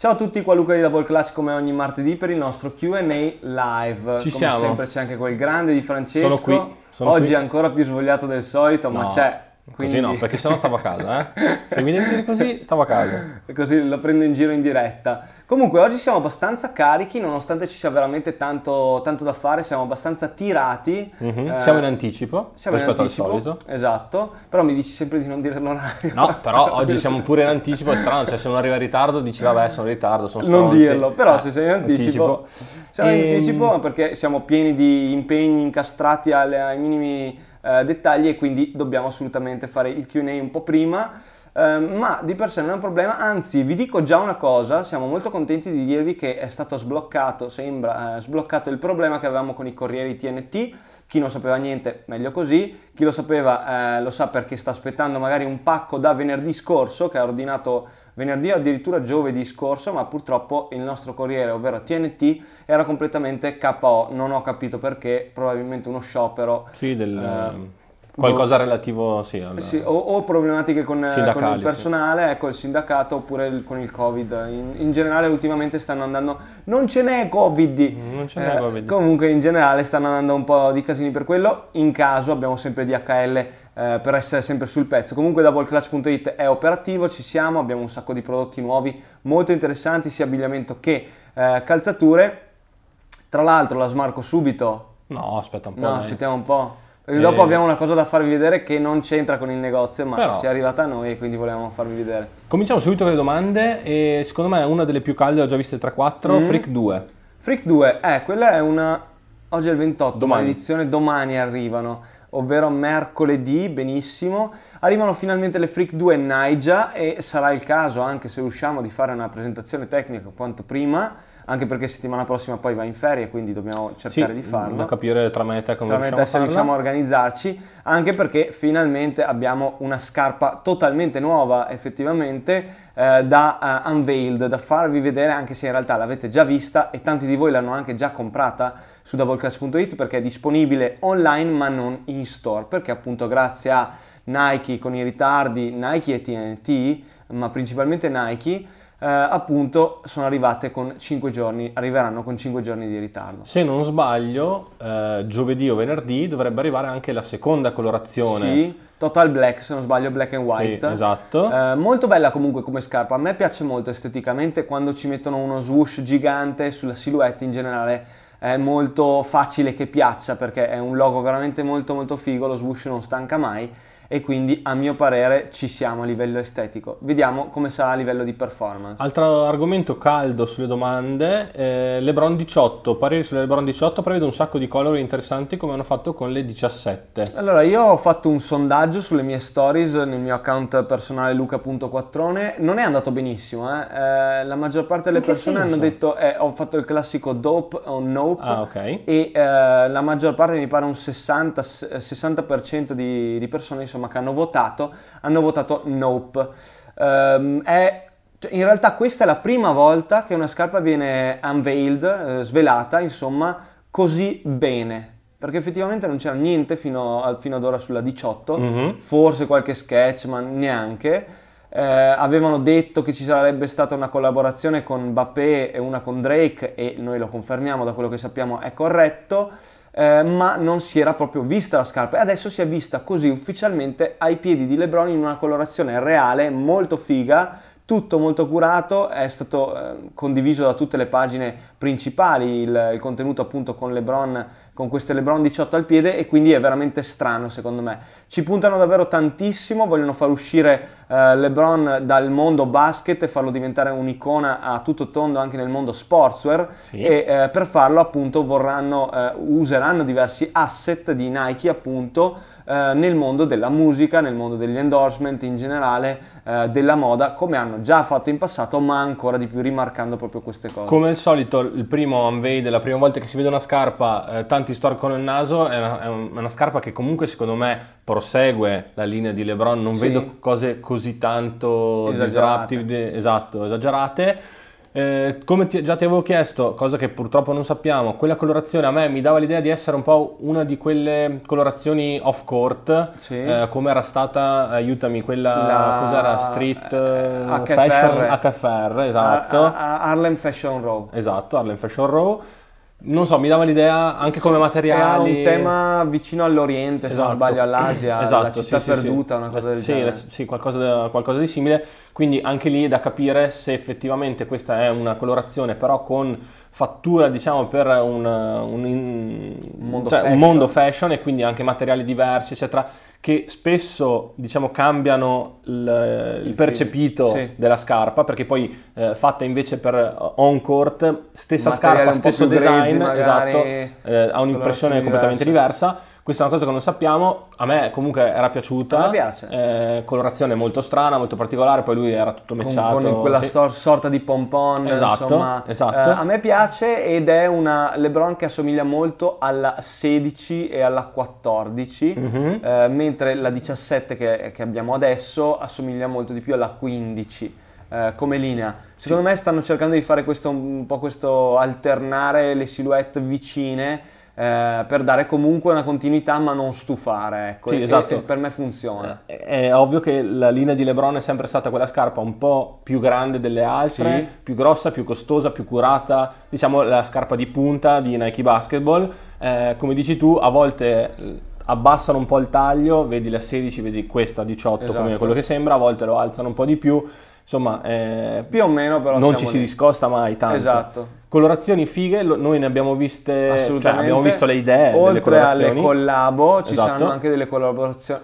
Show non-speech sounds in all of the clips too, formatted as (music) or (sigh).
Ciao a tutti, qua Luca di Double Clutch come ogni martedì per il nostro Q&A live. Ci come siamo. sempre c'è anche quel grande di Francesco. Sono qui, sono Oggi qui. ancora più svogliato del solito, ma No, c'è. Così no, perché sennò stavo a casa, eh. Se mi devi dire così, stavo a casa. E (laughs) così lo prendo in giro in diretta. Comunque oggi siamo abbastanza carichi, nonostante ci sia veramente tanto, tanto da fare, siamo abbastanza tirati. Mhm. Eh, Siamo in anticipo siamo in rispetto anticipo, al solito. Esatto, però mi dici sempre di non dire l'orario. No, però (laughs) oggi siamo pure in anticipo, è strano, cioè se uno arriva in ritardo dici vabbè sono in ritardo, sono Non stronzi. dirlo, però Eh, se sei in anticipo, siamo in Ehm, anticipo perché siamo pieni di impegni incastrati alle- ai minimi eh, dettagli e quindi dobbiamo assolutamente fare il Q&A un po' prima. Ehm, ma di per sé non è un problema, anzi vi dico già una cosa, siamo molto contenti di dirvi che è stato sbloccato, sembra, eh, sbloccato il problema che avevamo con i corrieri TNT, chi non sapeva niente meglio così, chi lo sapeva eh, lo sa perché sta aspettando magari un pacco da venerdì scorso che ha ordinato venerdì o addirittura giovedì scorso, ma purtroppo il nostro corriere, ovvero TNT, era completamente KO, non ho capito perché, probabilmente uno sciopero. Sì, del, Eh, qualcosa relativo, sì. al- Sì, o, o problematiche con, con Sindacali, il personale, ecco il sindacato oppure il- con il Covid. In, in generale ultimamente stanno andando, non ce n'è Covid. Non ce n'è Eh, Covid. Comunque in generale stanno andando un po' di casini per quello. In caso abbiamo sempre DHL eh, per essere sempre sul pezzo. Comunque doubleclass.it è operativo, ci siamo, abbiamo un sacco di prodotti nuovi molto interessanti, sia abbigliamento che eh, calzature. Tra l'altro la smarco subito. No, aspetta un po'. No, dai. aspettiamo un po'. Perché Eh. dopo abbiamo una cosa da farvi vedere che non c'entra con il negozio, ma Però- ci è arrivata a noi e quindi volevamo farvi vedere. Cominciamo subito con le domande e secondo me una delle più calde, ho già viste 3-4, Mm. Freak 2. Freak 2, eh, quella è una... Oggi è il 28, Domani. maledizione, domani arrivano, ovvero mercoledì, benissimo. Arrivano finalmente le Freak 2 Naija e sarà il caso, anche se riusciamo, di fare una presentazione tecnica quanto prima, anche perché settimana prossima poi va in ferie, quindi dobbiamo Sì, cercare di farlo. da capire tra me e te come Tra me e te se riusciamo a organizzarci, anche perché finalmente abbiamo una scarpa totalmente nuova, effettivamente, eh, da eh, unveiled, da farvi vedere, anche se in realtà l'avete già vista e tanti di voi l'hanno anche già comprata su doubleclass.it perché è disponibile online ma non in store, perché appunto grazie a Nike con i ritardi, Nike e TNT, ma principalmente Nike, eh, appunto sono arrivate con 5 giorni, arriveranno con 5 giorni di ritardo. Se non sbaglio, eh, giovedì o venerdì dovrebbe arrivare anche la seconda colorazione. Sì, Total Black, se non sbaglio, Black and Sì, White. esatto. Eh, molto bella comunque come scarpa, a me piace molto esteticamente quando ci mettono uno swoosh gigante sulla silhouette in generale è molto facile che piaccia perché è un logo veramente molto molto figo, lo swoosh non stanca mai e quindi a mio parere ci siamo a livello estetico. Vediamo come sarà a livello di performance. Altro argomento caldo sulle domande, eh, LeBron 18, pareri sulle LeBron 18, prevede un sacco di color interessanti come hanno fatto con le 17. Allora, io ho fatto un sondaggio sulle mie stories nel mio account personale luca.quattrone, non è andato benissimo, eh. Eh, la maggior parte delle persone hanno senso? detto eh, ho fatto il classico dope o nope Ah, ok. e eh, la maggior parte, mi pare un 60, s- 60% di, di persone insomma, che hanno votato, hanno votato nope. Ehm, è- cioè, in realtà questa è la prima volta che una scarpa viene unveiled, eh, svelata, insomma, così bene. Perché effettivamente non c'era niente fino, a- fino ad ora sulla 18, Mhm. forse qualche sketch, ma neanche. Eh, avevano detto che ci sarebbe stata una collaborazione con Mbappé e una con Drake e noi lo confermiamo da quello che sappiamo è corretto, eh, ma non si era proprio vista la scarpa e adesso si è vista così ufficialmente ai piedi di LeBron in una colorazione reale, molto figa, tutto molto curato, è stato eh, condiviso da tutte le pagine principali il, il contenuto appunto con LeBron con queste LeBron 18 al piede e quindi è veramente strano secondo me. Ci puntano davvero tantissimo, vogliono far uscire eh, LeBron dal mondo basket e farlo diventare un'icona a tutto tondo anche nel mondo sportswear Sì. e eh, per farlo appunto vorranno, eh, useranno diversi asset di Nike appunto eh, nel mondo della musica, nel mondo degli endorsement in generale, eh, della moda, come hanno già fatto in passato, ma ancora di più rimarcando proprio queste cose. Come al solito, il primo unveil, la prima volta che si vede una scarpa, eh, tanti storcono il naso, è una, è un- è una scarpa che comunque secondo me prosegue la linea di LeBron, non Sì. vedo cose così tanto Esagerate. esatto, esagerate. Eh, come ti, già ti avevo chiesto, cosa che purtroppo non sappiamo, quella colorazione a me mi dava l'idea di essere un po' una di quelle colorazioni off court, Sì. eh, come era stata, aiutami, quella La- cos'era street eh, HFR. fashion HFR, esatto. A- a- Harlem Fashion Row. Esatto, Harlem Fashion Row. Non so, mi dava l'idea anche come materiali. Era un tema vicino all'Oriente, se non Esatto. sbaglio, all'Asia, (clears throat) Esatto, la città sì, sì, sì. perduta, una cosa del sì, genere. la- sì, qualcosa, qualcosa di simile. Quindi anche lì è da capire se effettivamente questa è una colorazione, però con fattura, diciamo, per un, un, Un mondo cioè, un fashion. mondo fashion e quindi anche materiali diversi, eccetera, che spesso, diciamo, cambiano il, il percepito sì. della scarpa, perché poi eh, fatta invece per on court, stessa scarpa, stesso design, magari, esatto, eh, ha un'impressione completamente diversa. Questa è una cosa che non sappiamo, a me comunque era piaciuta. Me piace. Eh, colorazione molto strana, molto particolare, poi lui era tutto con, matchato. con quella sì. stor- sorta di pompon Esatto, insomma esatto. Eh, a me piace ed è una LeBron che assomiglia molto alla 16 e alla 14 Mhm. eh, mentre la 17 che, che abbiamo adesso assomiglia molto di più alla 15 eh, come linea secondo me stanno cercando di fare questo un po' questo alternare le silhouette vicine eh, per dare comunque una continuità ma non stufare ecco Sì, E- esatto. e per me funziona È, è ovvio che la linea di LeBron è sempre stata quella scarpa un po' più grande delle altre, Sì. più grossa, più costosa, più curata, diciamo la scarpa di punta di Nike Basketball. Eh, come dici tu, a volte eh, abbassano un po' il taglio, vedi la 16, vedi questa 18 come Esatto. quello che sembra, a volte lo alzano un po' di più. Insomma, eh, più o meno però non ci si lì. discosta mai tanto. Esatto. Colorazioni fighe, lo- noi ne abbiamo viste, cioè abbiamo visto le idee Oltre alle collabo ci Esatto. saranno anche delle,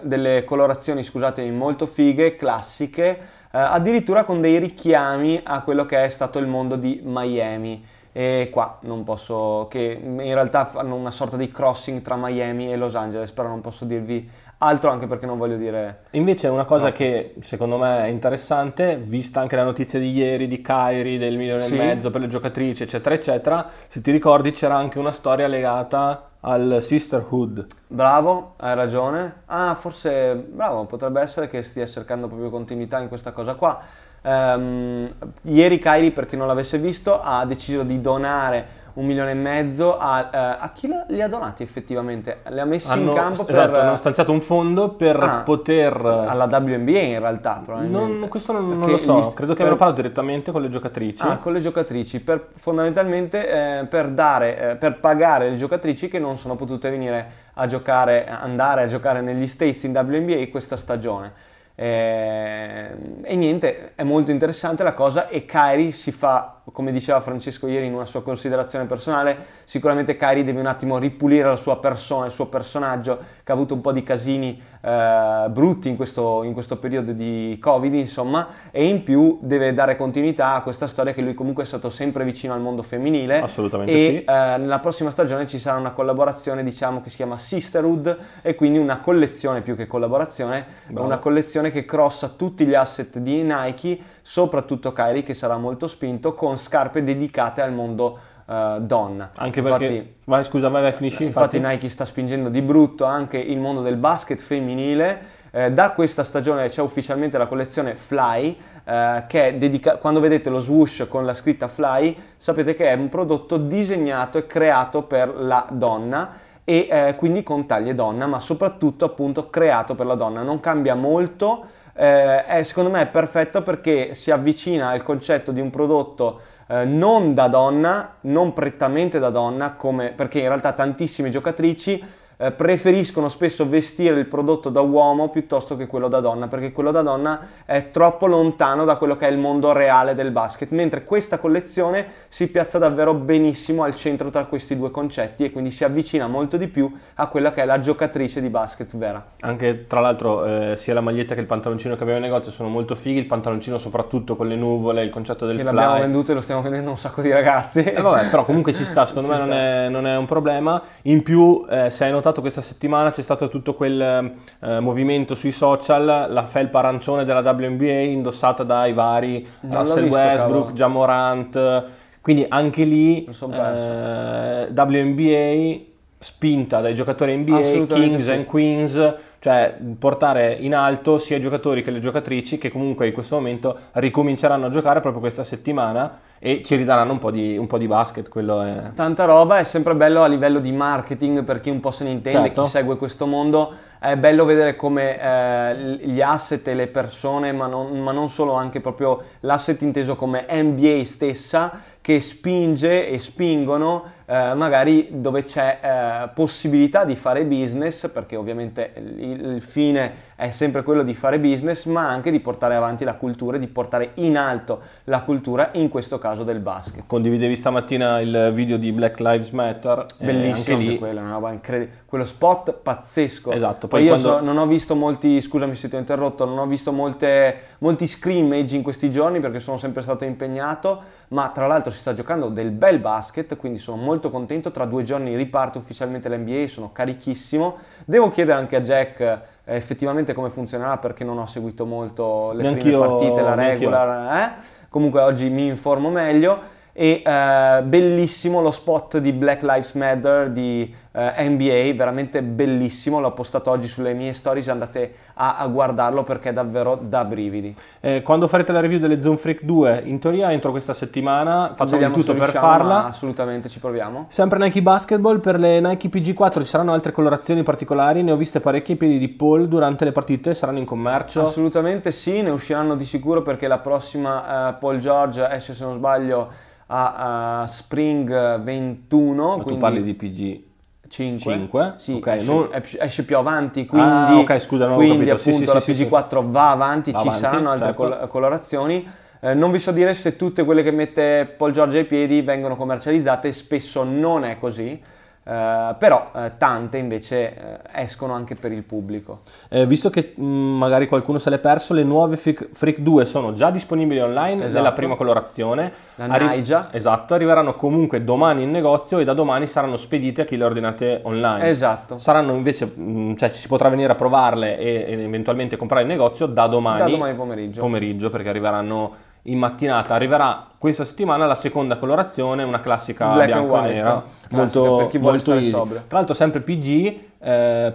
delle colorazioni scusatemi, molto fighe, classiche, eh, addirittura con dei richiami a quello che è stato il mondo di Miami. E qua non posso, che in realtà fanno una sorta di crossing tra Miami e Los Angeles, però non posso dirvi altro anche perché non voglio dire... Invece una cosa No. che secondo me è interessante, vista anche la notizia di ieri di Kyrie del milione Sì. e mezzo per le giocatrici, eccetera, eccetera, se ti ricordi c'era anche una storia legata al sisterhood. Bravo, hai ragione. Ah, forse, bravo, potrebbe essere che stia cercando proprio continuità in questa cosa qua. Ehm, ieri Kylie, per chi non l'avesse visto, ha deciso di donare un milione e mezzo a, eh, a chi li ha donati effettivamente? Li ha messi Hanno, in campo per... esatto, hanno stanziato un fondo per Ah, poter... alla WNBA in realtà, probabilmente. Non, questo non, non lo so, gli- credo che per- parlato direttamente con le giocatrici. Ah, con le giocatrici, per, fondamentalmente eh, per, dare, eh, per pagare le giocatrici che non sono potute venire a giocare, andare a giocare negli States in WNBA questa stagione. Eh, e niente, è molto interessante la cosa e Kyrie si fa, come diceva Francesco ieri in una sua considerazione personale, sicuramente Kyrie deve un attimo ripulire la sua persona, il suo personaggio che ha avuto un po' di casini eh, brutti in questo, in questo periodo di Covid, insomma, e in più deve dare continuità a questa storia che lui comunque è stato sempre vicino al mondo femminile. Assolutamente e, sì. eh, nella prossima stagione ci sarà una collaborazione, diciamo, che si chiama Sisterhood e quindi una collezione più che collaborazione, Bravo. una collezione che crossa tutti gli asset di Nike, soprattutto Kyrie che sarà molto spinto con scarpe dedicate al mondo eh, donna. Anche Infatti- perché... Vai, scusa, vai, vai, finisci. Infatti, Nike sta spingendo di brutto anche il mondo del basket femminile. Eh, da questa stagione c'è ufficialmente la collezione Fly, eh, che è dedica- quando vedete lo swoosh con la scritta Fly, sapete che è un prodotto disegnato e creato per la donna e eh, quindi con taglie donna, ma soprattutto appunto creato per la donna. Non cambia molto, eh, è, secondo me perfetto perché si avvicina al concetto di un prodotto eh, non da donna, non prettamente da donna, come, perché in realtà tantissime giocatrici eh, preferiscono spesso vestire il prodotto da uomo piuttosto che quello da donna, perché quello da donna è troppo lontano da quello che è il mondo reale del basket, mentre questa collezione si piazza davvero benissimo al centro tra questi due concetti e quindi si avvicina molto di più a quella che è la giocatrice di basket vera. Anche tra l'altro eh, sia la maglietta che il pantaloncino che abbiamo in negozio sono molto fighi, il pantaloncino soprattutto con le nuvole, il concetto del Che fly. l'abbiamo venduto e lo stiamo vendendo un sacco di ragazzi. Eh, vabbè, però comunque ci sta, secondo (laughs) Ci me non sta. è, non è un problema. In più, eh, se hai notato questa settimana c'è stato tutto quel eh, movimento sui social, la felpa arancione della WNBA indossata dai vari Non Russell visto, Westbrook. Jamorant, quindi anche lì eh, WNBA spinta dai giocatori NBA, Kings sì. and Queens, cioè portare in alto sia i giocatori che le giocatrici che comunque in questo momento ricominceranno a giocare proprio questa settimana e ci ridaranno un po' di, un po di basket. Quello è... Tanta roba, è sempre bello a livello di marketing per chi un po' se ne intende, Certo. chi segue questo mondo. È bello vedere come eh, gli asset e le persone, ma non, ma non solo, anche proprio l'asset inteso come NBA stessa, che spinge e spingono eh, magari dove c'è eh, possibilità di fare business, perché ovviamente il, il fine è sempre quello di fare business, ma anche di portare avanti la cultura e di portare in alto la cultura, in questo caso del basket. Condividevi stamattina il video di Black Lives Matter. eh, Bellissimo anche lì. quello, incredibile. Quello spot pazzesco. Esatto, Poi poi io quando- so- non ho visto molti, scusami se ti ho interrotto, non ho visto molte, molti scrimmage in questi giorni perché sono sempre stato impegnato, ma tra l'altro si sta giocando del bel basket, quindi sono molto contento. Tra due giorni riparte ufficialmente l'NBA, sono carichissimo. Devo chiedere anche a Jack effettivamente come funzionerà perché non ho seguito molto le Neanch'io- prime partite, la regular, eh? comunque oggi mi informo meglio e eh, bellissimo lo spot di Black Lives Matter di eh, NBA, veramente bellissimo, l'ho postato oggi sulle mie stories, andate a, a guardarlo perché è davvero da brividi. Eh, quando farete la review delle Zone Freak 2, in teoria entro questa settimana, facciamo Vediamo di tutto per riusciamo, farla. ma assolutamente ci proviamo. Sempre Nike Basketball, per le Nike PG4 ci saranno altre colorazioni particolari, ne ho viste parecchie ai piedi di Paul durante le partite, saranno in commercio. Assolutamente sì, ne usciranno di sicuro perché la prossima eh, Paul George esce se non sbaglio a, a Spring 21, Ma tu quindi parli di PG. 5, Cinque? Sì, Ok, esce, non- esce più avanti, quindi, Ah, ok, scusa, quindi appunto sì, sì, la sì, PG4 va avanti, Va ci avanti, saranno altre certo. col- colorazioni. Eh, non vi so dire se tutte quelle che mette Paul Giorgio ai piedi vengono commercializzate, spesso non è così, eh, però eh, tante invece eh, escono anche per il pubblico. Eh, visto che mh, magari qualcuno se l'è perso, le nuove Freak, Freak 2 sono già disponibili online Esatto. nella prima colorazione. La Naija. Esatto, arriveranno comunque domani in negozio e da domani saranno spedite a chi le ordinate online. Esatto. Saranno invece, mh, cioè ci si potrà venire a provarle e, e eventualmente comprare in negozio da domani, Da domani pomeriggio. pomeriggio, perché arriveranno in mattinata. Arriverà questa settimana la seconda colorazione, una classica Black bianco white, nera, classica, molto, per chi vuole molto easy. sobrio. Tra l'altro sempre PG, eh,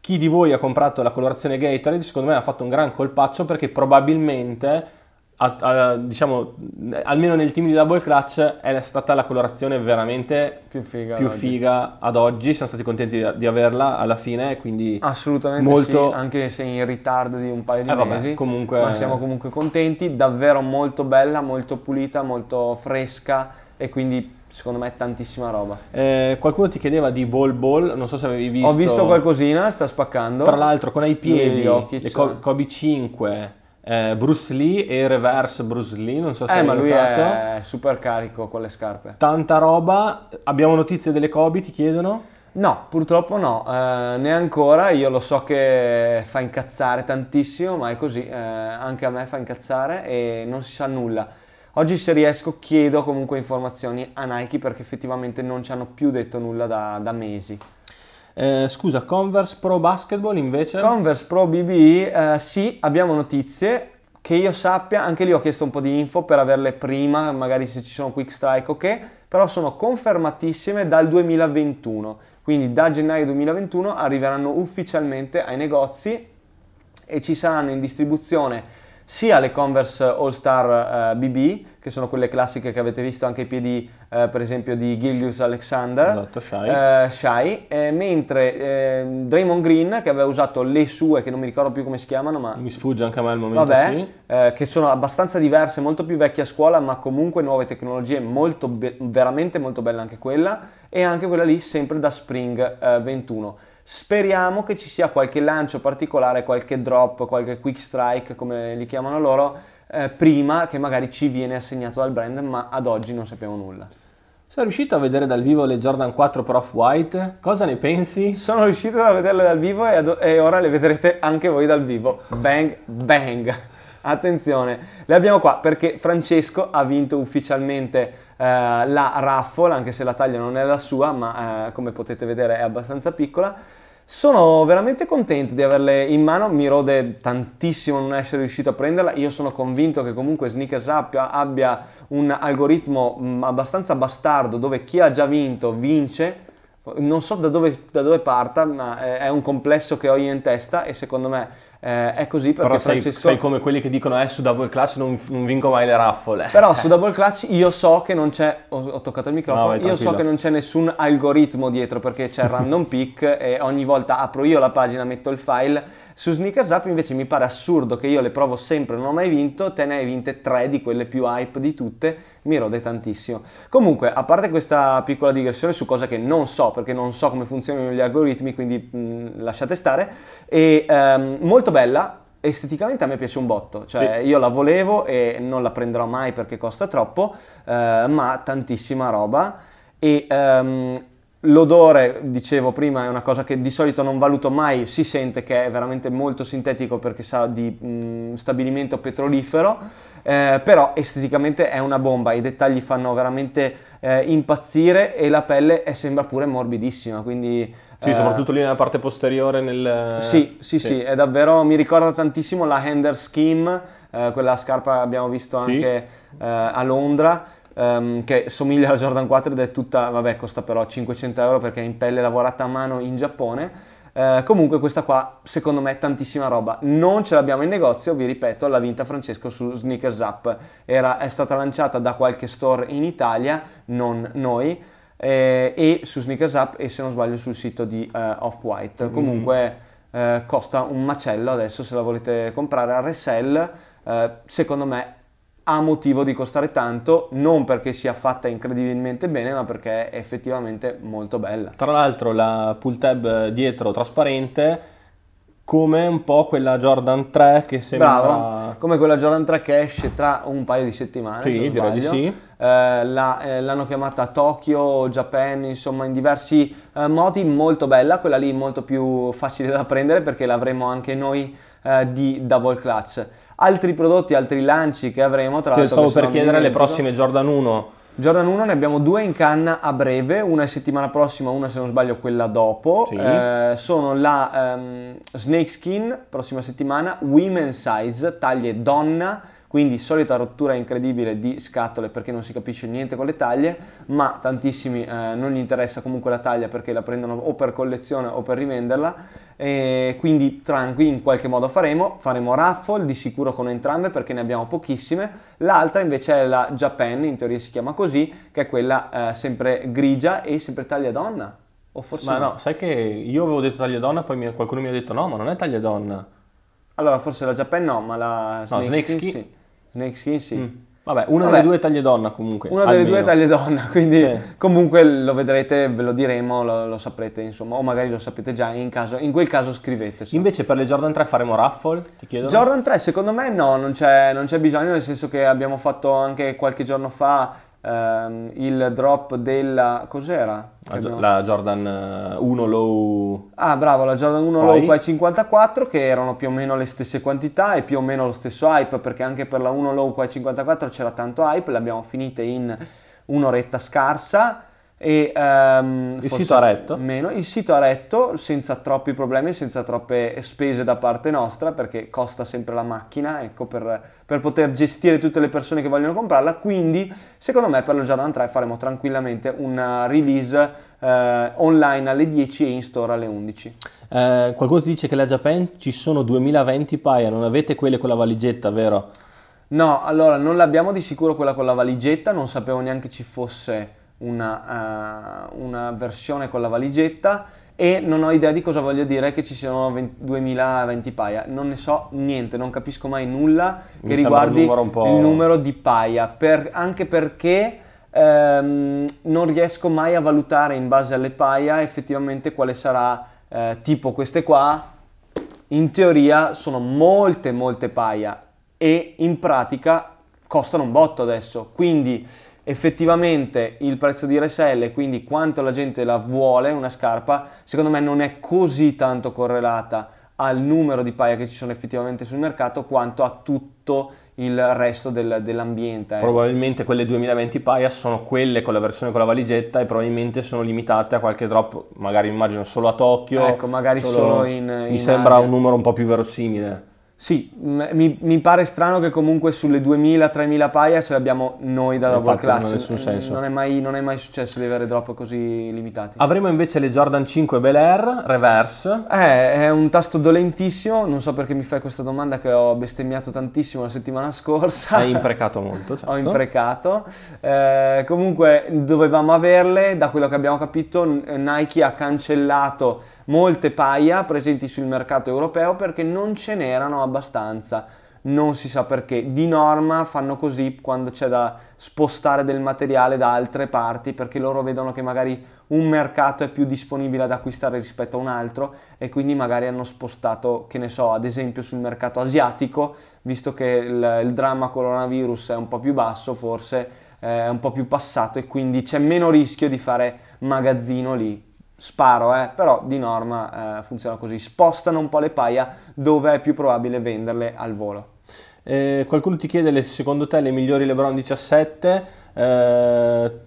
chi di voi ha comprato la colorazione Gatorade secondo me ha fatto un gran colpaccio perché probabilmente, a- a- diciamo, almeno nel team di Double Clutch è stata la colorazione veramente Più figa. più ad oggi. figa ad oggi, siamo stati contenti di, di averla alla fine, quindi Assolutamente molto... sì, anche se in ritardo di un paio di Eh, vabbè, mesi, comunque- ma siamo comunque contenti, davvero molto bella, molto pulita, molto fresca e quindi secondo me tantissima roba. Eh, qualcuno ti chiedeva di Ball Ball, non so se avevi visto... Ho visto qualcosina, sta spaccando. Tra l'altro con ai piedi le Co- Kobe 5, eh, Bruce Lee e Reverse Bruce Lee, non so se eh, hai ma lui notato. è super carico con le scarpe. Tanta roba, abbiamo notizie delle Kobe, ti chiedono? No, purtroppo no, eh, né ancora, io lo so che fa incazzare tantissimo, ma è così, eh, anche a me fa incazzare e non si sa nulla. Oggi se riesco chiedo comunque informazioni a Nike perché effettivamente non ci hanno più detto nulla da, da mesi. Eh, scusa, Converse Pro Basketball invece? Converse Pro BB, eh, sì, abbiamo notizie. Che io sappia, anche lì ho chiesto un po' di info per averle prima, magari se ci sono quick strike ok, però sono confermatissime dal 2021. Quindi da gennaio 2021 arriveranno ufficialmente ai negozi e ci saranno in distribuzione sia le Converse All Star eh, BB, che sono quelle classiche che avete visto anche ai piedi, eh, per esempio, di Gilgius Alexander, Esatto, Shai. eh, Shai, eh, mentre eh, Draymond Green, che aveva usato le sue, che non mi ricordo più come si chiamano, ma Mi sfugge anche a me al momento, Vabbè, sì. eh, che sono abbastanza diverse, molto più vecchie a scuola, ma comunque nuove tecnologie, molto be- veramente molto bella anche quella, e anche quella lì sempre da Spring eh, 21. Speriamo che ci sia qualche lancio particolare, qualche drop, qualche quick strike, come li chiamano loro, eh, prima che magari ci viene assegnato dal brand, ma ad oggi non sappiamo nulla. Sei riuscito a vedere dal vivo le Jordan 4 Pro Off-White? Cosa ne pensi? Sono riuscito a vederle dal vivo e, ad- e ora le vedrete anche voi dal vivo. Bang, bang. Attenzione, le abbiamo qua perché Francesco ha vinto ufficialmente eh, la raffle, anche se la taglia non è la sua, ma eh, come potete vedere è abbastanza piccola. Sono veramente contento di averle in mano, mi rode tantissimo non essere riuscito a prenderla, io sono convinto che comunque Sneakers abbia, abbia un algoritmo mh, abbastanza bastardo dove chi ha già vinto vince, non so da dove, da dove parta, ma è, è un complesso che ho io in testa e secondo me eh, è così perché Però sei, Francesco... sei come quelli che dicono eh su Double Clutch non, non vinco mai le raffole. (laughs) Però Cioè, su Double Clutch io so che non c'è, ho, ho toccato il No, microfono, vai, io so che non c'è nessun algoritmo dietro perché c'è il (laughs) random pick e ogni volta apro io la pagina, metto il file. Su Sneakers Up invece mi pare assurdo che io le provo sempre, non ho mai vinto, te ne hai vinte tre di quelle più hype di tutte, mi rode tantissimo. Comunque, a parte questa piccola digressione su cose che non so, perché non so come funzionano gli algoritmi, quindi mh, lasciate stare, e ehm, molto bella, esteticamente a me piace un botto, cioè io la volevo e non la prenderò mai perché costa troppo, eh, ma tantissima roba. E ehm, l'odore, dicevo prima, è una cosa che di solito non valuto mai, si sente che è veramente molto sintetico perché sa di mh, stabilimento petrolifero, eh, però esteticamente è una bomba, i dettagli fanno veramente eh, impazzire e la pelle è, sembra pure morbidissima, quindi... Sì, eh, soprattutto lì nella parte posteriore nel... sì, sì, sì, è davvero, mi ricorda tantissimo la Hender Scheme, eh, quella scarpa che abbiamo visto Sì. anche eh, a Londra, ehm, che somiglia alla Jordan 4 ed è tutta, vabbè, costa però 500 euro perché è in pelle lavorata a mano in Giappone. Eh, comunque questa qua, secondo me, è tantissima roba. Non ce l'abbiamo in negozio, vi ripeto, l'ha vinta Francesco su Sneakers Up. Era, è stata lanciata da qualche store in Italia, non noi, eh, e su Sneakers Up e se non sbaglio sul sito di eh, Off-White. Comunque eh, costa un macello adesso se la volete comprare a resell. eh, secondo me ha motivo di costare tanto, non perché sia fatta incredibilmente bene, ma perché è effettivamente molto bella. Tra l'altro la pull tab dietro trasparente, come un po' quella Jordan 3 che sembra... Bravo, come quella Jordan 3 che esce tra un paio di settimane. Sì, direi di sì. Eh, la- eh, l'hanno chiamata Tokyo, Japan, insomma in diversi eh, modi, molto bella, quella lì molto più facile da prendere perché l'avremo anche noi eh, di Double Clutch. Altri prodotti, altri lanci che avremo, tra Te l'altro... stavo che se per chiedere le prossime Jordan 1. Jordan 1 ne abbiamo due in canna a breve, una è settimana prossima, una se non sbaglio quella dopo. Sì. Eh, sono la ehm, Snake Skin, prossima settimana, Women Size, taglie donna, quindi solita rottura incredibile di scatole perché non si capisce niente con le taglie, ma tantissimi eh, non gli interessa comunque la taglia perché la prendono o per collezione o per rivenderla. E quindi tranqui in qualche modo faremo, faremo raffle di sicuro con entrambe perché ne abbiamo pochissime, l'altra invece è la Japan, in teoria si chiama così, che è quella eh, sempre grigia e sempre taglia donna, o forse Ma no, sai che io avevo detto taglia donna, poi mi- qualcuno mi ha detto no, ma non è taglia donna. Allora forse la Japan no, ma la Snake, Snake Skin, Skin- sì. Snake Skin sì. Mm. Vabbè, una Vabbè. delle due è taglia donna comunque. Una delle due almeno. taglie donna, (laughs) quindi Sì. comunque lo vedrete, ve lo diremo, lo, lo saprete insomma, o magari lo sapete già, in, caso, in quel caso scrivete. Invece per le Jordan 3 faremo raffle, ti chiedo? Jordan 3 secondo me no, non c'è, non c'è bisogno, nel senso che abbiamo fatto anche qualche giorno fa ehm, il drop della... cos'era? La, abbiamo- la Jordan eh, 1 low... Ah bravo, la Jordan 1 Poi? Low qua 54 che erano più o meno le stesse quantità e più o meno lo stesso hype perché anche per la 1 Low qua 54 c'era tanto hype, le abbiamo finite in un'oretta scarsa e ehm, Il sito ha retto? Meno. Il sito ha retto senza troppi problemi, senza troppe spese da parte nostra perché costa sempre la macchina ecco, per, per poter gestire tutte le persone che vogliono comprarla, quindi secondo me per la Jordan 3 faremo tranquillamente una release eh, online alle 10 e in store alle 11. Eh, qualcuno ti dice che la Japan ci sono 2020 paia, non avete quelle con la valigetta, vero? No, allora non l'abbiamo di sicuro quella con la valigetta, non sapevo neanche ci fosse una, eh, una versione con la valigetta e non ho idea di cosa voglia dire che ci siano 20 2020 paia. Non ne so niente, non capisco mai nulla Mi che un riguardi numero un po'- il numero di paia, per- anche perché ehm, non riesco mai a valutare in base alle paia effettivamente quale sarà eh, tipo queste qua. In teoria sono molte molte paia e in pratica costano un botto adesso, quindi effettivamente il prezzo di resell e quindi quanto la gente la vuole una scarpa, secondo me non è così tanto correlata al numero di paia che ci sono effettivamente sul mercato quanto a tutto il resto del- dell'ambiente. eh. Probabilmente quelle 2020 paia sono quelle con la versione con la valigetta e probabilmente sono limitate a qualche drop, magari immagino solo a Tokyo. Ecco, magari solo in- Mi in sembra Asia. un numero un po' più verosimile. Sì, mi, mi, pare strano che comunque sulle 2000-3000 paia ce le abbiamo noi da Double Clutch. Non, nessun senso. Non, è mai, non è mai successo di avere drop così limitati. Avremo invece le Jordan 5 Bel Air Reverse. Eh, è un tasto dolentissimo, non so perché mi fai questa domanda che ho bestemmiato tantissimo la settimana scorsa. Hai imprecato molto, (laughs) certo. ho imprecato. Eh, comunque dovevamo averle, da quello che abbiamo capito Nike ha cancellato molte paia presenti sul mercato europeo perché non ce n'erano abbastanza. Non si sa perché. Di norma fanno così quando c'è da spostare del materiale da altre parti perché loro vedono che magari un mercato è più disponibile ad acquistare rispetto a un altro e quindi magari hanno spostato, che ne so, ad esempio sul mercato asiatico, visto che il, il dramma coronavirus è un po' più basso, forse eh, è un po' più passato e quindi c'è meno rischio di fare magazzino lì sparo, eh, però di norma eh, funziona così, spostano un po' le paia dove è più probabile venderle al volo. Eh, qualcuno ti chiede secondo te le migliori LeBron 17, eh,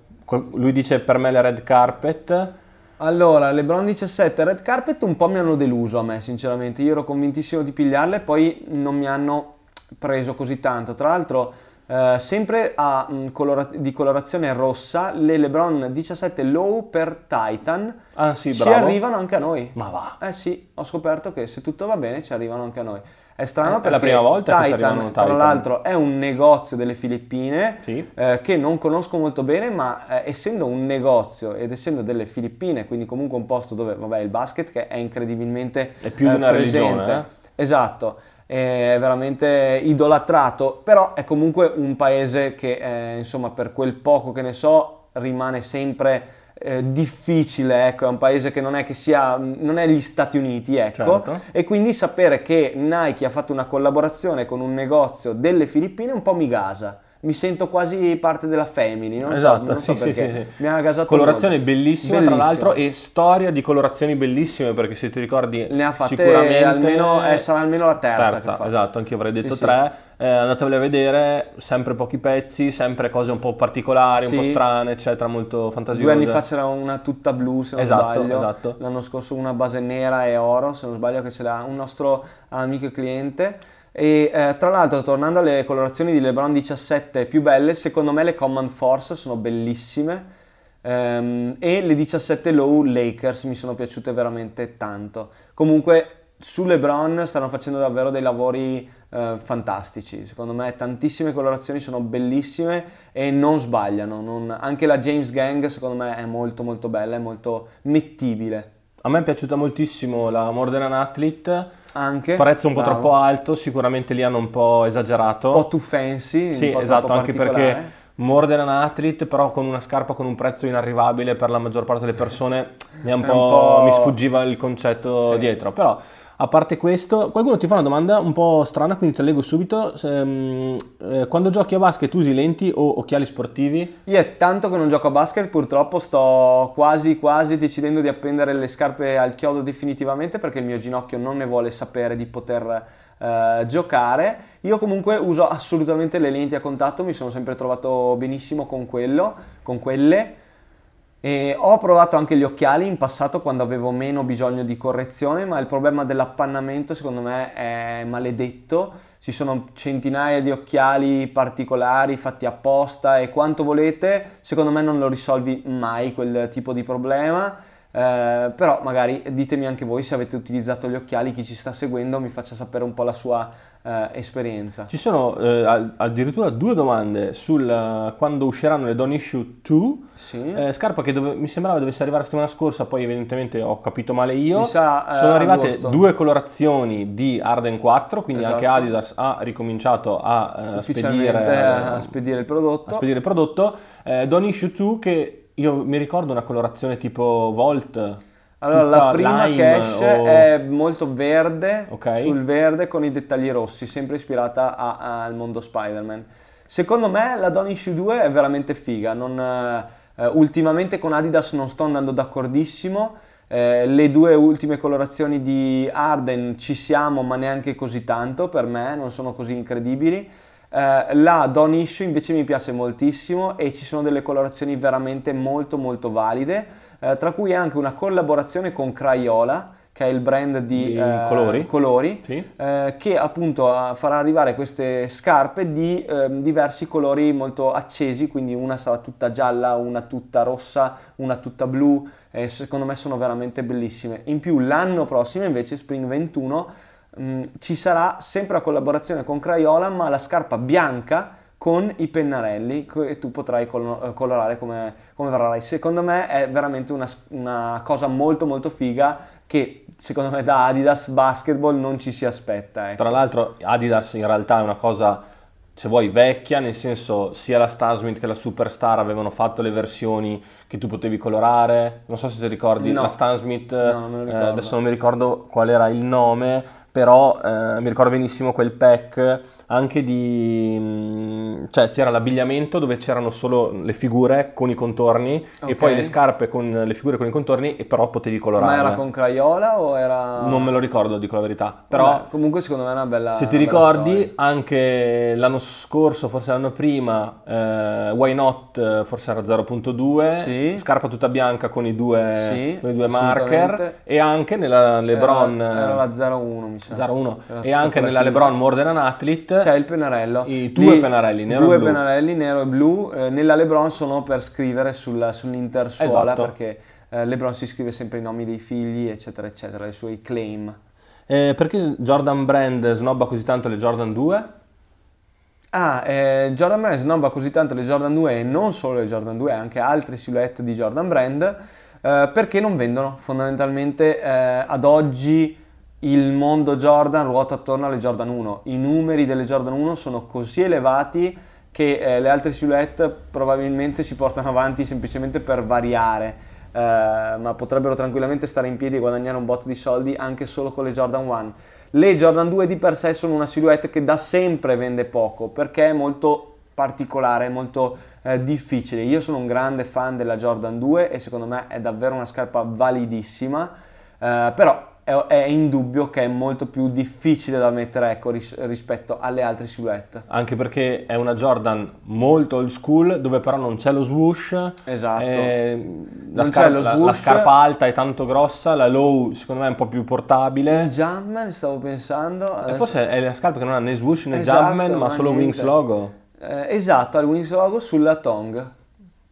lui dice per me le red carpet. Allora, LeBron 17 Red Carpet un po' mi hanno deluso a me, sinceramente. Io ero convintissimo di pigliarle, poi non mi hanno preso così tanto. Tra l'altro, Uh, sempre a, mh, mm, colora- di colorazione rossa, le LeBron 17 Low per Titan ah, sì, ci arrivano anche a noi. Ma va. Eh sì, ho scoperto che se tutto va bene ci arrivano anche a noi. È strano eh, perché è la prima volta Titan, Titan, tra l'altro, è un negozio delle Filippine sì. eh, che non conosco molto bene, ma eh, essendo un negozio ed essendo delle Filippine, quindi comunque un posto dove, vabbè, il basket che è incredibilmente È più di una eh, presente. religione, eh? Esatto è veramente idolatrato, però è comunque un paese che eh, insomma per quel poco che ne so rimane sempre eh, difficile, ecco, è un paese che non è che sia, non è gli Stati Uniti, ecco, certo. e quindi sapere che Nike ha fatto una collaborazione con un negozio delle Filippine un po' mi gasa mi sento quasi parte della family, non esatto, so, non so sì, perché. Sì, sì, Mi ha gasato molto. bellissime, Bellissimo. tra l'altro, e storia di colorazioni bellissime, perché se ti ricordi ne ha fatte sicuramente almeno, eh, sarà almeno la terza, terza esatto, anche io avrei detto Sì, sì. tre. Eh, andatevele a vedere, sempre pochi pezzi, sempre cose un po' particolari, un Sì. po' strane, eccetera, molto fantasiose. Due anni fa c'era una tutta blu, se non Esatto, sbaglio. esatto. L'anno scorso una base nera e oro, se non sbaglio, che ce l'ha un nostro amico e cliente. E eh, tra l'altro, tornando alle colorazioni di LeBron 17 più belle, secondo me le Command Force sono bellissime. Ehm, e le 17 Low Lakers mi sono piaciute veramente tanto. Comunque, su LeBron stanno facendo davvero dei lavori eh, fantastici. Secondo me, tantissime colorazioni sono bellissime e non sbagliano. Non- Anche la James Gang, secondo me, è molto, molto bella, è molto mettibile. A me è piaciuta moltissimo la Modern Athlete, Anche prezzo un po' bravo. troppo alto, sicuramente lì hanno un po' esagerato. un po' too fancy, Sì, esatto, anche perché More than an athlete, però con una scarpa con un prezzo inarrivabile per la maggior parte delle persone, mi, un po', un po'- mi sfuggiva il concetto Sì. dietro. Però, a parte questo, qualcuno ti fa una domanda un po' strana, quindi te la leggo subito. Se, mm, eh, quando giochi a basket usi lenti o occhiali sportivi? Io è tanto che non gioco a basket, purtroppo sto quasi quasi decidendo di appendere le scarpe al chiodo definitivamente perché il mio ginocchio non ne vuole sapere di poter eh, giocare. Io comunque uso assolutamente le lenti a contatto, mi sono sempre trovato benissimo con quello, con quelle. E ho provato anche gli occhiali in passato quando avevo meno bisogno di correzione, ma il problema dell'appannamento secondo me è maledetto. Ci sono centinaia di occhiali particolari fatti apposta e quanto volete, secondo me non lo risolvi mai quel tipo di problema. Eh, però magari ditemi anche voi se avete utilizzato gli occhiali, chi ci sta seguendo mi faccia sapere un po' la sua eh, esperienza. Ci sono eh, addirittura due domande sul eh, quando usciranno le Don Issue 2. Sì. Eh, scarpa che dove- mi sembrava dovesse arrivare la settimana scorsa, poi evidentemente ho capito male io. Sa, eh, Sono arrivate agosto. due colorazioni di Arden 4, quindi Esatto. anche Adidas ha ricominciato a eh, spedire, a spedire il prodotto. spedire il prodotto. Don Issue 2 che io mi ricordo una colorazione tipo Volt. Allora, la prima lime che esce o- è molto verde, Ok. sul verde con i dettagli rossi, sempre ispirata a- a- al mondo Spider-Man. Secondo me la Dawn Issue 2 è veramente figa, non, eh, eh, ultimamente con Adidas non sto andando d'accordissimo, eh, le due ultime colorazioni di Arden ci siamo ma neanche così tanto per me, non sono così incredibili. Eh, la Dawn Issue invece mi piace moltissimo e ci sono delle colorazioni veramente molto molto valide, eh, tra cui anche una collaborazione con Crayola che è il brand di, Di eh, colori. colori, Sì. che appunto farà arrivare queste scarpe di ehm, diversi colori molto accesi, quindi una sarà tutta gialla, una tutta rossa, una tutta blu, e secondo me sono veramente bellissime. In più l'anno prossimo invece, Spring 21, mh, ci sarà sempre la collaborazione con Crayola, ma la scarpa bianca con i pennarelli che tu potrai colo- eh, colorare come, come vorrai. Secondo me è veramente una, una cosa molto molto figa che secondo me da Adidas Basketball non ci si aspetta. ecco. Tra l'altro Adidas in realtà è una cosa, se vuoi, vecchia, nel senso sia la Stan Smith che la Superstar avevano fatto le versioni che tu potevi colorare. Non so se ti ricordi, No. la Stan Smith, No, eh, adesso non mi ricordo qual era il nome, però eh, mi ricordo benissimo quel pack anche di... mm, cioè c'era l'abbigliamento dove c'erano solo le figure con i contorni Ok. e poi le scarpe con le figure con i contorni e però potevi colorare. Ma era con Crayola o era... Non me lo ricordo, dico la verità, però... Vabbè, comunque secondo me è una bella Se ti ricordi, storia. anche l'anno scorso, forse l'anno prima, eh, Why Not, eh, forse era 0.2, Sì. scarpa tutta bianca con i due, Sì, con i due marker, e anche nella LeBron era, era la 01 mi sa. 01, Era e anche nella. LeBron More Than an Athlete, C'è il pennarello. I due pennarelli, nero due e blu. pennarelli, nero e blu. Eh, nella LeBron sono per scrivere sul- sull'intersuola Esatto. perché eh, LeBron si scrive sempre i nomi dei figli, eccetera, eccetera, i suoi claim. Eh, perché Jordan Brand snobba così tanto le Jordan 2? Ah, eh, Jordan Brand snobba così tanto le Jordan 2 e non solo le Jordan 2, anche altre silhouette di Jordan Brand eh, perché non vendono. Fondamentalmente eh, ad oggi il mondo Jordan ruota attorno alle Jordan 1. I numeri delle Jordan 1 sono così elevati che eh, le altre silhouette probabilmente si portano avanti semplicemente per variare. eh, ma potrebbero tranquillamente stare in piedi e guadagnare un botto di soldi anche solo con le Jordan 1. Le Jordan 2 di per sé sono una silhouette che da sempre vende poco perché è molto particolare, molto eh, difficile. Io sono un grande fan della Jordan 2 e secondo me è davvero una scarpa validissima, eh, però è, è indubbio che è molto più difficile da mettere ecco, ris- rispetto alle altre silhouette. Anche perché è una Jordan molto old school, dove però non c'è lo swoosh. Esatto. eh, la, Non scar- c'è lo la- la swoosh. scarpa alta è tanto grossa, la low secondo me è un po' più portabile. Il Jumpman stavo pensando. Adesso- forse è la scarpa che non ha né swoosh né Esatto, Jumpman, ma ma solo niente. Wings logo. Eh, esatto, ha il Wings logo sulla Tong.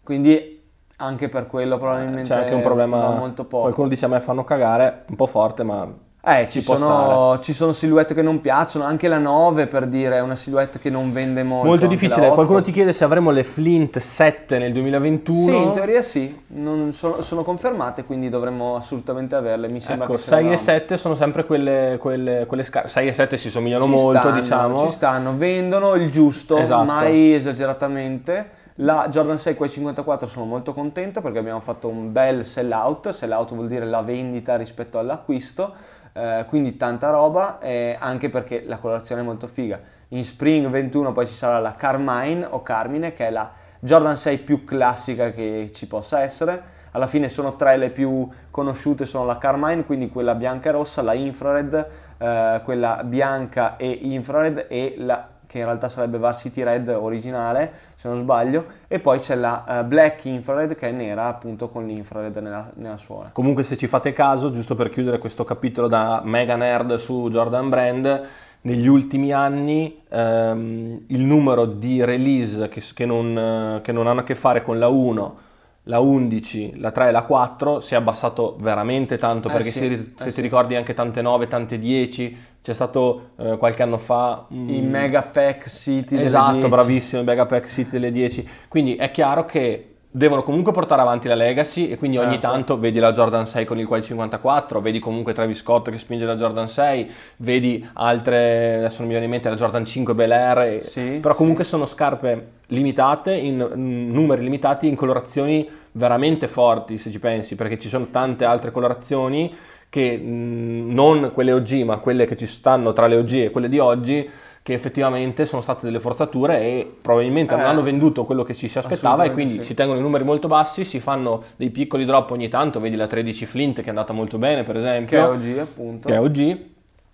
Quindi anche per quello probabilmente C'è anche un problema. molto poco. Qualcuno dice a me fanno cagare, un po' forte, ma Eh, ci, sono, ci sono silhouette che non piacciono, anche la 9 per dire è una silhouette che non vende molto. molto difficile. la 8. Qualcuno ti chiede se avremo le Flint 7 nel 2021. Sì, in teoria sì, non sono, sono confermate, quindi dovremmo assolutamente averle. Mi sembra Ecco, che 6 e siano- 7 sono sempre quelle, quelle, quelle scarpe. 6 e 7 si somigliano Ci molto, stanno, diciamo. Ci stanno, vendono il giusto, Esatto. mai esageratamente. La Jordan 6 quei 54 sono molto contento perché abbiamo fatto un bel sell out, sell out vuol dire la vendita rispetto all'acquisto, eh, quindi tanta roba, eh, anche perché la colorazione è molto figa. In Spring 21 poi ci sarà la Carmine o Carmine che è la Jordan 6 più classica che ci possa essere. Alla fine sono tre le più conosciute, sono la Carmine, quindi quella bianca e rossa, la Infrared, eh, quella bianca e infrared e la che in realtà sarebbe Varsity Red originale, se non sbaglio, e poi c'è la eh, Black Infrared che è nera appunto con l'infrared nella, nella suola. Comunque, se ci fate caso, giusto per chiudere questo capitolo da mega nerd su Jordan Brand, negli ultimi anni ehm, il numero di release che, che non, eh, che non hanno a che fare con la 1, la 11, la 3 e la 4 si è abbassato veramente tanto Eh perché sì, se, eh se ti sì. ricordi anche tante 9, tante 10, c'è stato eh, qualche anno fa mm, I Mega Pack City delle Esatto, 10. bravissimo, il Mega Pack City delle 10. Quindi è chiaro che devono comunque portare avanti la Legacy e quindi ogni Certo. tanto vedi la Jordan 6 con il quai 54, vedi comunque Travis Scott che spinge la Jordan 6, vedi altre, adesso non mi viene in mente la Jordan 5 Bel Air, Sì, però comunque sono scarpe limitate, in in numeri limitati, in colorazioni veramente forti se ci pensi, perché ci sono tante altre colorazioni che mh, non quelle OG, ma quelle che ci stanno tra le OG e quelle di oggi, che effettivamente sono state delle forzature e probabilmente non Eh, hanno venduto quello che ci si aspettava e quindi sì. si tengono i numeri molto bassi, si fanno dei piccoli drop ogni tanto, vedi la 13 Flint che è andata molto bene per che esempio, è OG appunto. che è OG,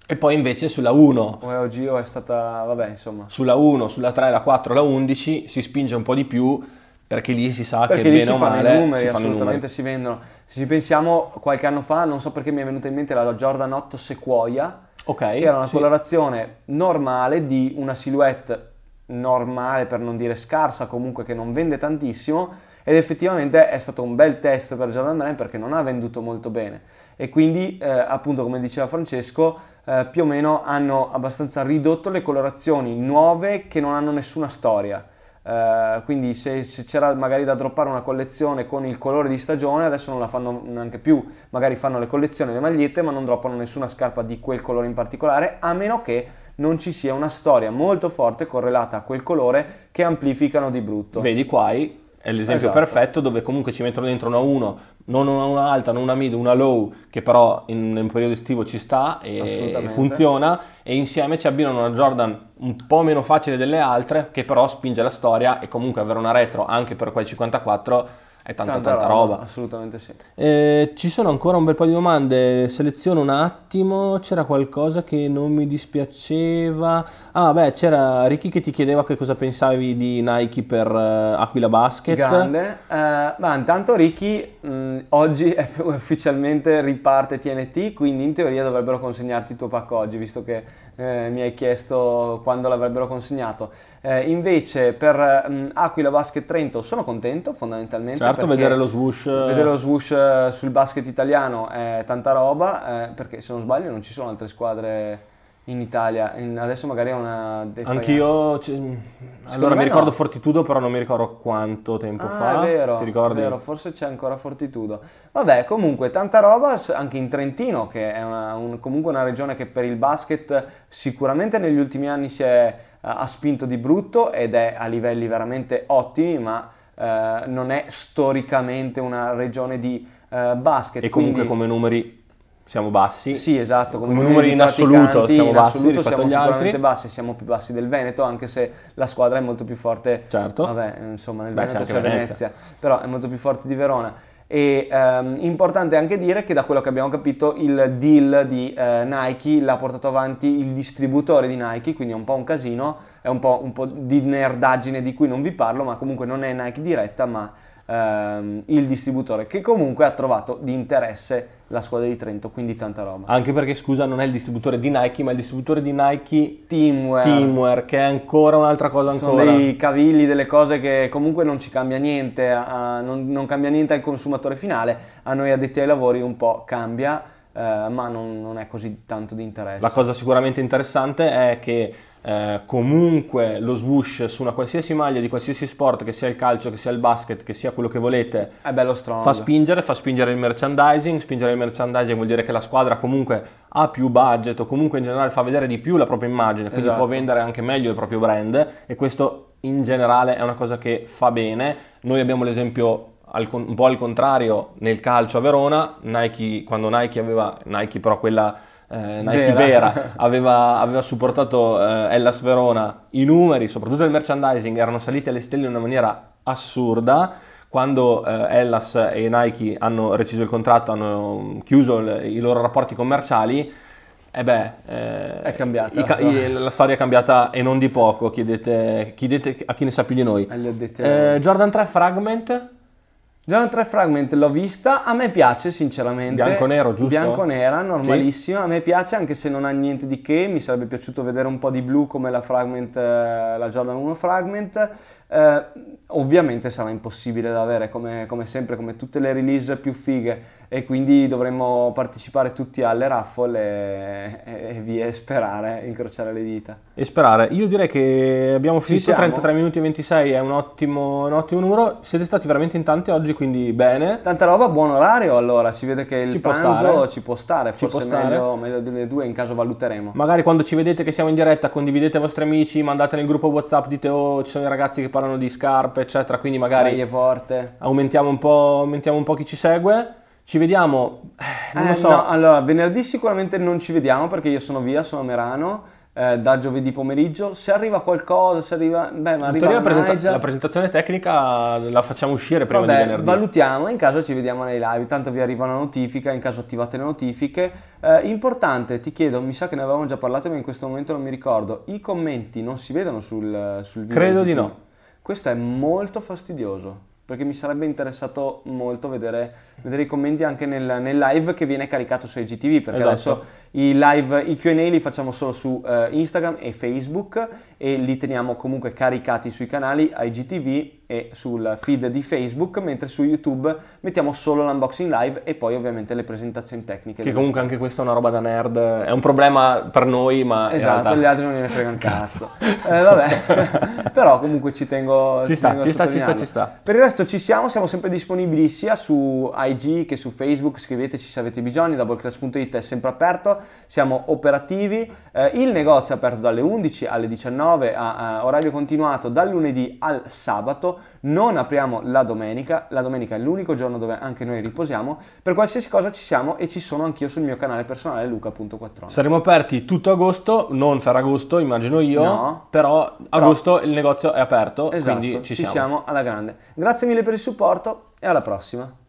e poi invece sulla 1 O è OG o è stata, vabbè insomma. sulla 1, sulla 3, la 4, la 11 si spinge un po' di più Perché lì si sa perché che bene si o fanno male i numeri, si fanno i assolutamente si vendono. Se ci pensiamo qualche anno fa, non so perché mi è venuta in mente la Jordan 8 Sequoia, Ok, che era una sì. colorazione normale di una silhouette normale, per non dire scarsa, comunque che non vende tantissimo, ed effettivamente è stato un bel test per Jordan Brand perché non ha venduto molto bene. E quindi, eh, appunto, come diceva Francesco, eh, più o meno hanno abbastanza ridotto le colorazioni nuove che non hanno nessuna storia. Eh, quindi se, se c'era magari da droppare una collezione con il colore di stagione, adesso non la fanno neanche più, magari fanno le collezioni, le magliette, ma non droppano nessuna scarpa di quel colore in particolare, a meno che non ci sia una storia molto forte correlata a quel colore che amplificano di brutto. Vedi qua è l'esempio Esatto. perfetto dove comunque ci mettono dentro una 1, non una, una alta, non una mid, una low, che però in un periodo estivo ci sta e funziona e insieme ci abbinano una Jordan un po' meno facile delle altre che però spinge la storia e comunque avere una retro anche per quei 54 è tanta tanta, roba. Assolutamente sì. Eh, ci sono ancora un bel po' di domande, seleziono un attimo, c'era qualcosa che non mi dispiaceva. Ah beh, c'era Ricky che ti chiedeva che cosa pensavi di Nike per eh, Aquila Basket. Grande. Eh, ma intanto Ricky mh, oggi è (laughs) ufficialmente riparte TNT, quindi in teoria dovrebbero consegnarti il tuo pacco oggi, visto che eh, mi hai chiesto quando l'avrebbero consegnato. Eh, invece per mh, Aquila Basket Trento sono contento fondamentalmente. Certo, vedere lo swoosh. eh, Vedere lo swoosh eh, sul basket italiano è tanta roba, eh, perché se non sbaglio non ci sono altre squadre in Italia. In- adesso magari è una... Anch'io, c- allora mi ricordo no. Fortitudo, però non mi ricordo quanto tempo Ah, fa. è vero, Ti ricordi? è vero, forse c'è ancora Fortitudo. Vabbè, comunque tanta roba anche in Trentino, che è una- un- comunque una regione che per il basket sicuramente negli ultimi anni si è, ha spinto di brutto ed è a livelli veramente ottimi, ma eh, non è storicamente una regione di eh, basket. E comunque quindi- come numeri siamo bassi. Sì, esatto, come, Come numeri in assoluto siamo in bassi assoluto rispetto siamo agli altri. bassi, siamo più bassi del Veneto, anche se la squadra è molto più forte. Certo. Vabbè, insomma, nel Beh, c'è Veneto anche c'è Venezia. Venezia, però è molto più forte di Verona. E ehm, importante anche dire che da quello che abbiamo capito il deal di eh, Nike l'ha portato avanti il distributore di Nike, quindi è un po' un casino, è un po', un po' di nerdaggine di cui non vi parlo, ma comunque non è Nike diretta, ma ehm, il distributore che comunque ha trovato di interesse la squadra di Trento, quindi tanta roba. Anche perché, scusa, non è il distributore di Nike, ma il distributore di Nike Teamwear. Teamwear, che è ancora un'altra cosa Sono ancora. dei cavigli, delle cose che comunque non ci cambia niente, a- non, non cambia niente al consumatore finale, a noi addetti ai lavori un po' cambia, eh, ma non, non è così tanto di interesse. La cosa sicuramente interessante è che eh, comunque lo swoosh su una qualsiasi maglia di qualsiasi sport, che sia il calcio, che sia il basket, che sia quello che volete, È bello strong. fa spingere, fa spingere il merchandising, spingere il merchandising vuol dire che la squadra comunque ha più budget o comunque in generale fa vedere di più la propria immagine, quindi Esatto. può vendere anche meglio il proprio brand e questo in generale è una cosa che fa bene. Noi abbiamo l'esempio un po' al contrario nel calcio a Verona, Nike, quando Nike aveva, Nike però quella eh, Nike Vera. vera, (laughs) aveva, aveva supportato eh, Hellas Verona, i numeri, soprattutto il merchandising, erano saliti alle stelle in una maniera assurda. Quando eh, Hellas e Nike hanno reciso il contratto, hanno chiuso il- i loro rapporti commerciali, e beh, eh, È cambiata i la storia. i- la storia è cambiata e non di poco. Chiedete, chiedete a chi ne sa più di noi. Lavori. Eh, Jordan 3 Fragment, Jordan 3 Fragment l'ho vista, a me piace sinceramente. Bianco-nero, giusto? Bianco-nera, normalissima, a me piace anche se non ha niente di che, mi sarebbe piaciuto vedere un po' di blu come la Fragment, eh, la Jordan 1 Fragment. Eh, ovviamente sarà impossibile da avere come, come sempre, come tutte le release più fighe e quindi dovremmo partecipare tutti alle raffle e, e- via sperare, incrociare le dita. e sperare. Io direi che abbiamo Ci finito. siamo? 33 minuti e 26 è un ottimo, un ottimo numero. Siete stati veramente in tanti oggi, quindi bene. Tanta roba, buon orario allora, si vede che il Ci può pranzo stare. ci può stare, Ci forse può stare. meglio, meglio delle due, in caso valuteremo. Magari quando ci vedete che siamo in diretta, condividete ai vostri amici, mandate nel gruppo WhatsApp, dite oh, ci sono i ragazzi che parlano di scarpe, eccetera. Quindi magari Maglie forte. aumentiamo un po', aumentiamo un po' chi ci segue. Ci vediamo, eh, non Eh, lo so. no, allora, venerdì sicuramente non ci vediamo perché io sono via, sono a Merano, eh, da giovedì pomeriggio. Se arriva qualcosa, se arriva... Beh, ma arriva la, presenta- la presentazione tecnica la facciamo uscire prima di Vabbè, venerdì. valutiamo, in caso ci vediamo nei live, tanto vi arriva una notifica, in caso attivate le notifiche. Eh, importante, ti chiedo, mi sa che ne avevamo già parlato ma in questo momento non mi ricordo, i commenti non si vedono sul, sul video Credo di no. Questo è molto fastidioso perché mi sarebbe interessato molto vedere, vedere i commenti anche nel, nel, live che viene caricato su IGTV perché esatto. adesso i live, i Q&A li facciamo solo su uh, Instagram e Facebook e li teniamo comunque caricati sui canali IGTV e sul feed di Facebook, mentre su YouTube mettiamo solo l'unboxing live e poi ovviamente le presentazioni tecniche. Che comunque anche questa è una roba da nerd, è un problema per noi, ma... Esatto, realtà... gli altri non gliene frega un cazzo. eh, vabbè, (laughs) però comunque ci tengo... Ci, ci sta, tengo ci sta, ci sta, ci sta. Per il resto ci siamo, siamo sempre disponibili sia su IG che su Facebook, scriveteci se avete bisogno, doubleclass.it è sempre aperto siamo operativi, eh, il negozio è aperto dalle 11 alle 19 a, a orario continuato dal lunedì al sabato, non apriamo la domenica, la domenica è l'unico giorno dove anche noi riposiamo, per qualsiasi cosa ci siamo e ci sono anch'io sul mio canale personale luca.4. Saremo aperti tutto agosto, non Ferragosto immagino io, no, però agosto però, il negozio è aperto, esatto, quindi ci, ci siamo. siamo alla grande. Grazie mille per il supporto e alla prossima.